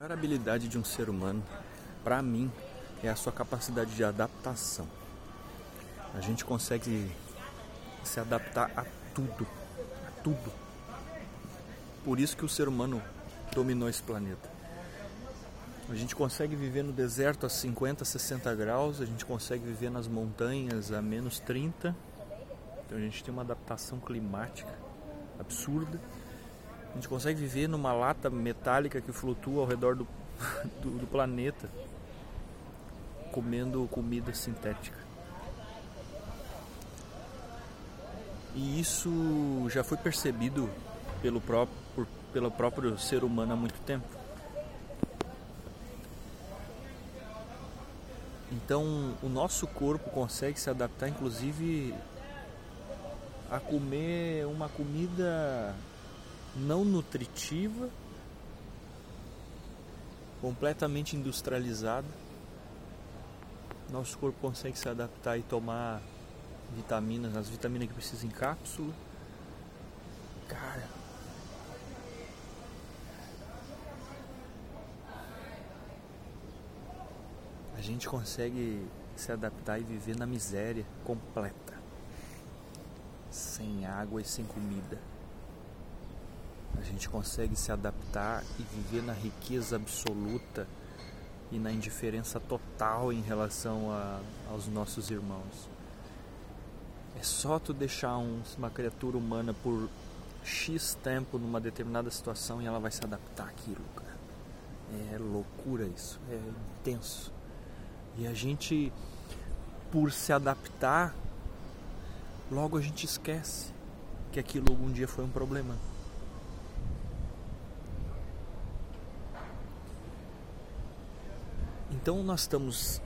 A maior habilidade de um ser humano, para mim, é a sua capacidade de adaptação. A gente consegue se adaptar a tudo, a tudo. Por isso que o ser humano dominou esse planeta. A gente consegue viver no deserto a 50, 60 graus, a gente consegue viver nas montanhas a menos 30. Então a gente tem uma adaptação climática absurda. A gente consegue viver numa lata metálica que flutua ao redor do, do, do planeta, comendo comida sintética. E isso já foi percebido pelo próprio, pelo próprio ser humano há muito tempo. Então, o nosso corpo consegue se adaptar, inclusive, a comer uma comida não nutritiva, completamente industrializada. Nosso corpo consegue se adaptar e tomar vitaminas, as vitaminas que precisa em cápsula. Cara, a gente consegue se adaptar e viver na miséria completa, sem água e sem comida. A gente consegue se adaptar e viver na riqueza absoluta e na indiferença total em relação a, aos nossos irmãos. É só tu deixar um, uma criatura humana por X tempo numa determinada situação e ela vai se adaptar àquilo, cara. É loucura isso, é intenso. E a gente, por se adaptar, logo a gente esquece que aquilo algum dia foi um problema. Então nós estamos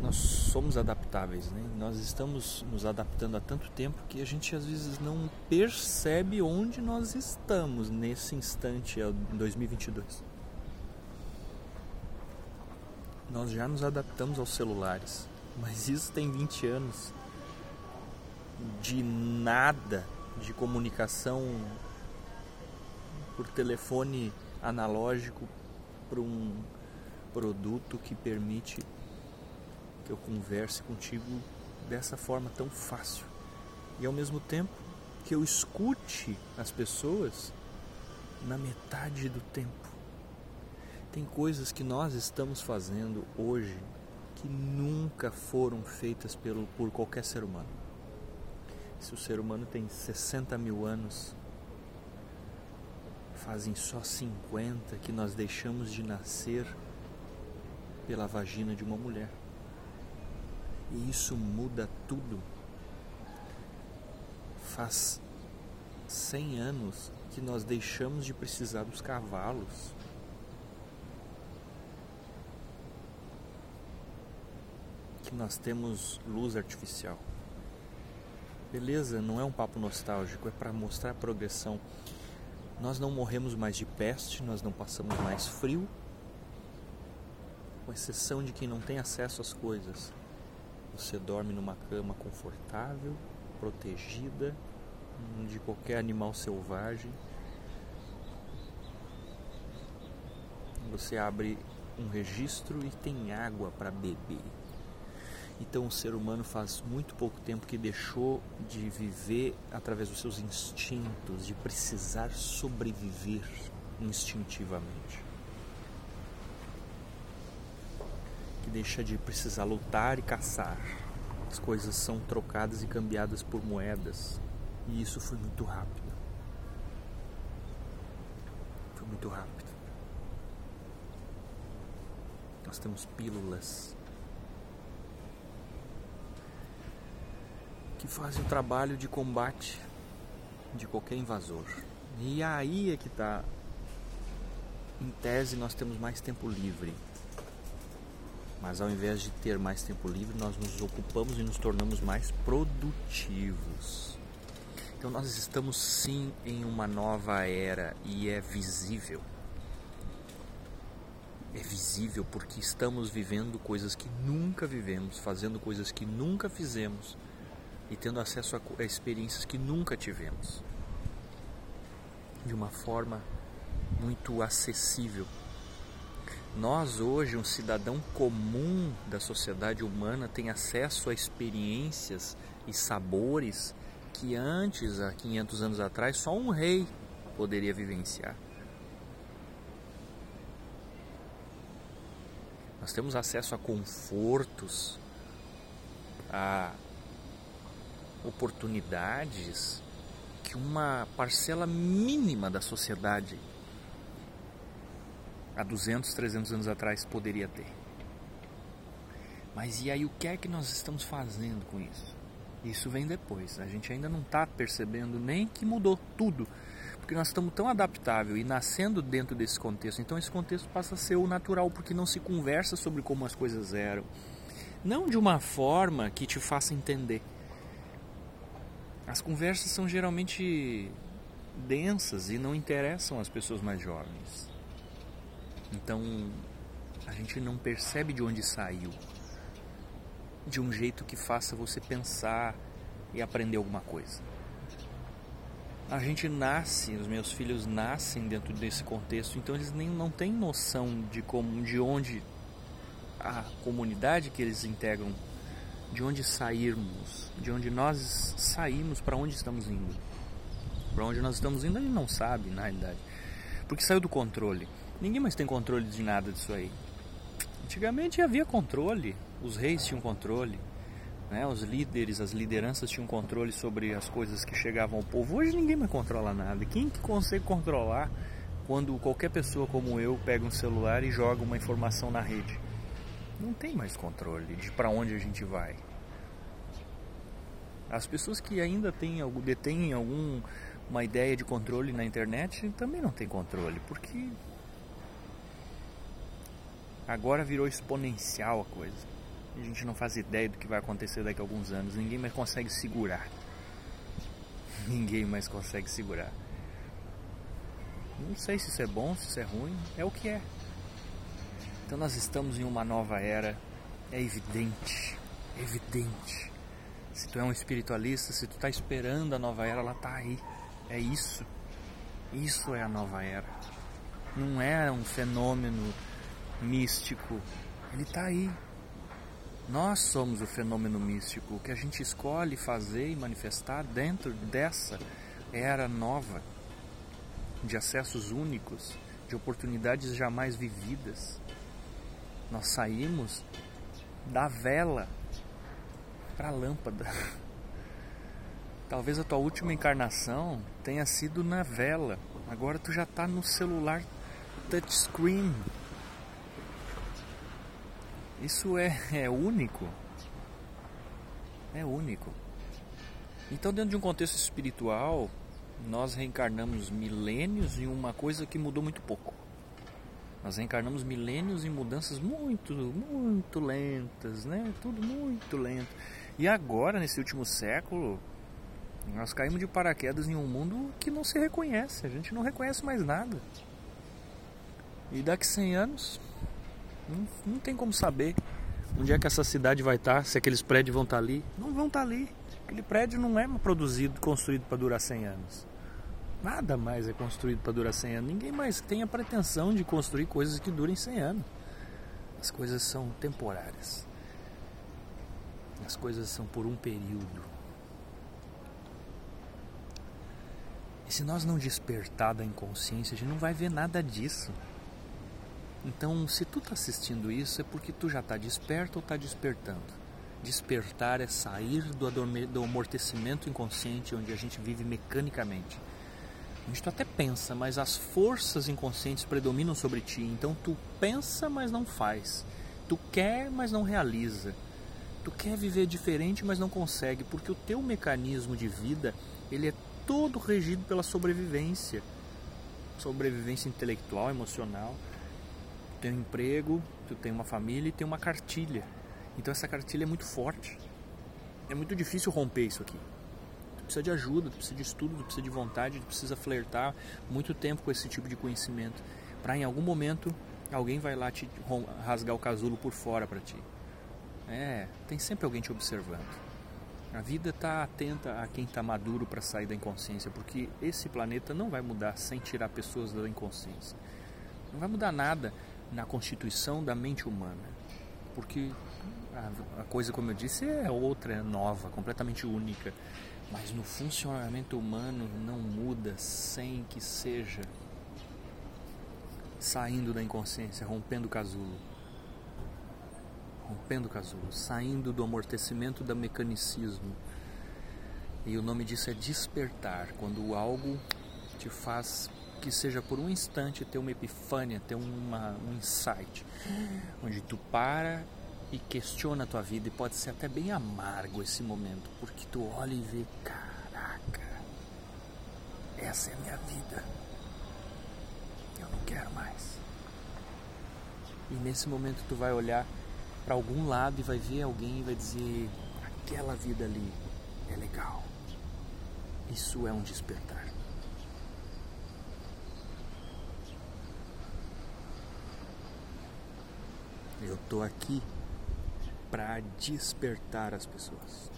nós somos adaptáveis, né? Nós estamos nos adaptando há tanto tempo que a gente às vezes não percebe onde nós estamos nesse instante em 2022. Nós já nos adaptamos aos celulares, mas isso tem 20 anos de nada de comunicação por telefone analógico para um produto que permite que eu converse contigo dessa forma tão fácil e ao mesmo tempo que eu escute as pessoas na metade do tempo. Tem coisas que nós estamos fazendo hoje que nunca foram feitas pelo, por qualquer ser humano. Se o ser humano tem 60 mil anos, fazem só 50 que nós deixamos de nascer pela vagina de uma mulher. E isso muda tudo. Faz 100 anos que nós deixamos de precisar dos cavalos. Que nós temos luz artificial. Beleza, não é um papo nostálgico, é para mostrar a progressão. Nós não morremos mais de peste, nós não passamos mais frio, com exceção de quem não tem acesso às coisas. Você dorme numa cama confortável, protegida de qualquer animal selvagem. Você abre um registro e tem água para beber. Então o ser humano faz muito pouco tempo que deixou de viver através dos seus instintos, de precisar sobreviver instintivamente. que deixa de precisar lutar e caçar. As coisas são trocadas e cambiadas por moedas. E isso foi muito rápido. Foi muito rápido. Nós temos pílulas que fazem o trabalho de combate de qualquer invasor. E aí é que está. Em tese, nós temos mais tempo livre mas ao invés de ter mais tempo livre, nós nos ocupamos e nos tornamos mais produtivos. Então nós estamos sim em uma nova era e é visível. É visível porque estamos vivendo coisas que nunca vivemos, fazendo coisas que nunca fizemos e tendo acesso a experiências que nunca tivemos. De uma forma muito acessível Nós hoje, um cidadão comum da sociedade humana, tem acesso a experiências e sabores que antes, há 500 anos atrás, só um rei poderia vivenciar. Nós temos acesso a confortos, a oportunidades que uma parcela mínima da sociedade há 200, 300 anos atrás poderia ter. Mas e aí o que é que nós estamos fazendo com isso? Isso vem depois. A gente ainda não está percebendo nem que mudou tudo, porque nós estamos tão adaptável e nascendo dentro desse contexto. Então esse contexto passa a ser o natural, porque não se conversa sobre como as coisas eram, não de uma forma que te faça entender. As conversas são geralmente densas e não interessam as pessoas mais jovens. Então a gente não percebe de onde saiu. De um jeito que faça você pensar e aprender alguma coisa. A gente nasce, os meus filhos nascem dentro desse contexto, então eles nem não têm noção de como, de onde a comunidade que eles integram, de onde sairmos, de onde nós saímos, para onde estamos indo. Para onde nós estamos indo, ele não sabe, na realidade. Porque saiu do controle. Ninguém mais tem controle de nada disso aí. Antigamente havia controle, os reis tinham controle, né? os líderes, as lideranças tinham controle sobre as coisas que chegavam ao povo. Hoje ninguém mais controla nada. Quem que consegue controlar quando qualquer pessoa como eu pega um celular e joga uma informação na rede? Não tem mais controle de para onde a gente vai. As pessoas que ainda têm, detêm algum uma ideia de controle na internet também não tem controle, porque Agora virou exponencial a coisa. A gente não faz ideia do que vai acontecer daqui a alguns anos. Ninguém mais consegue segurar. Ninguém mais consegue segurar. Não sei se isso é bom, se isso é ruim. É o que é. Então nós estamos em uma nova era. É evidente. É evidente. Se tu é um espiritualista, se tu está esperando a nova era, ela está aí. É isso. Isso é a nova era. Não é um fenômeno místico, ele está aí. Nós somos o fenômeno místico, o que a gente escolhe fazer e manifestar dentro dessa era nova, de acessos únicos, de oportunidades jamais vividas. Nós saímos da vela para a lâmpada. Talvez a tua última encarnação tenha sido na vela. Agora tu já está no celular touchscreen. Isso é, é único. É único. Então, dentro de um contexto espiritual, nós reencarnamos milênios em uma coisa que mudou muito pouco. Nós reencarnamos milênios em mudanças muito, muito lentas, né? Tudo muito lento. E agora, nesse último século, nós caímos de paraquedas em um mundo que não se reconhece. A gente não reconhece mais nada. E daqui 100 anos, não, não tem como saber onde é que essa cidade vai estar, se aqueles prédios vão estar ali. Não vão estar ali. Aquele prédio não é produzido, construído para durar 100 anos. Nada mais é construído para durar 100 anos. Ninguém mais tem a pretensão de construir coisas que durem 100 anos. As coisas são temporárias. As coisas são por um período. E se nós não despertar da inconsciência, a gente não vai ver nada disso. Então, se tu está assistindo isso, é porque tu já está desperto ou está despertando. Despertar é sair do, do amortecimento inconsciente onde a gente vive mecanicamente. A gente até pensa, mas as forças inconscientes predominam sobre ti. Então tu pensa, mas não faz. Tu quer, mas não realiza. Tu quer viver diferente, mas não consegue, porque o teu mecanismo de vida, ele é todo regido pela sobrevivência. Sobrevivência intelectual, emocional tem um emprego, tu tem uma família e tem uma cartilha. Então essa cartilha é muito forte. É muito difícil romper isso aqui. Tu precisa de ajuda, tu precisa de estudo, tu precisa de vontade, tu precisa flertar muito tempo com esse tipo de conhecimento. Para em algum momento alguém vai lá te rasgar o casulo por fora para ti. É, tem sempre alguém te observando. A vida está atenta a quem está maduro para sair da inconsciência, porque esse planeta não vai mudar sem tirar pessoas da inconsciência. Não vai mudar nada na constituição da mente humana. Porque a, a coisa, como eu disse, é outra, é nova, completamente única. Mas no funcionamento humano não muda sem que seja saindo da inconsciência, rompendo o casulo. Rompendo o casulo, saindo do amortecimento do mecanicismo. E o nome disso é despertar, quando algo te faz que seja por um instante ter uma epifânia, ter uma, um insight, onde tu para e questiona a tua vida e pode ser até bem amargo esse momento, porque tu olha e vê, caraca, essa é a minha vida. Eu não quero mais. E nesse momento tu vai olhar para algum lado e vai ver alguém e vai dizer, aquela vida ali é legal. Isso é um despertar. Eu tô aqui para despertar as pessoas.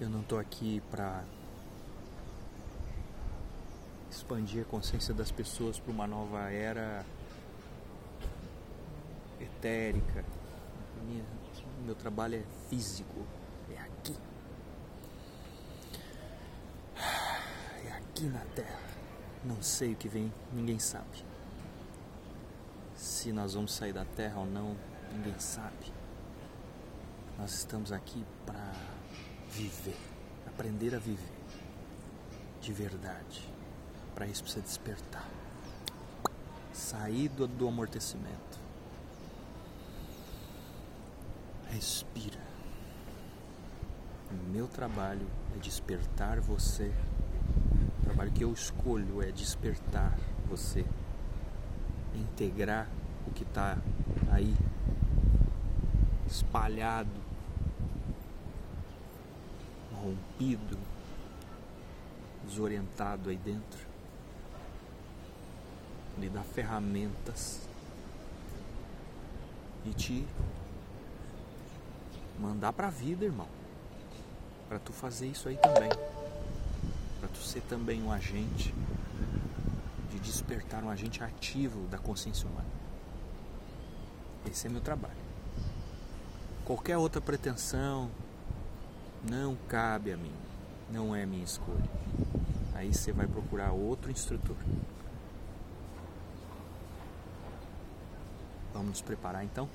Eu não tô aqui para expandir a consciência das pessoas para uma nova era etérica. Minha, meu trabalho é físico, é aqui. É aqui na Terra. Não sei o que vem, ninguém sabe. Se nós vamos sair da Terra ou não, ninguém sabe. Nós estamos aqui para viver, aprender a viver de verdade. Para isso precisa despertar, sair do, do amortecimento. Respira. O meu trabalho é despertar você. O trabalho que eu escolho é despertar você integrar o que está aí espalhado, rompido, desorientado aí dentro, lhe dar ferramentas e te mandar para a vida, irmão, para tu fazer isso aí também, para tu ser também um agente despertar um agente ativo da consciência humana. Esse é meu trabalho. Qualquer outra pretensão não cabe a mim, não é minha escolha. Aí você vai procurar outro instrutor. Vamos nos preparar então?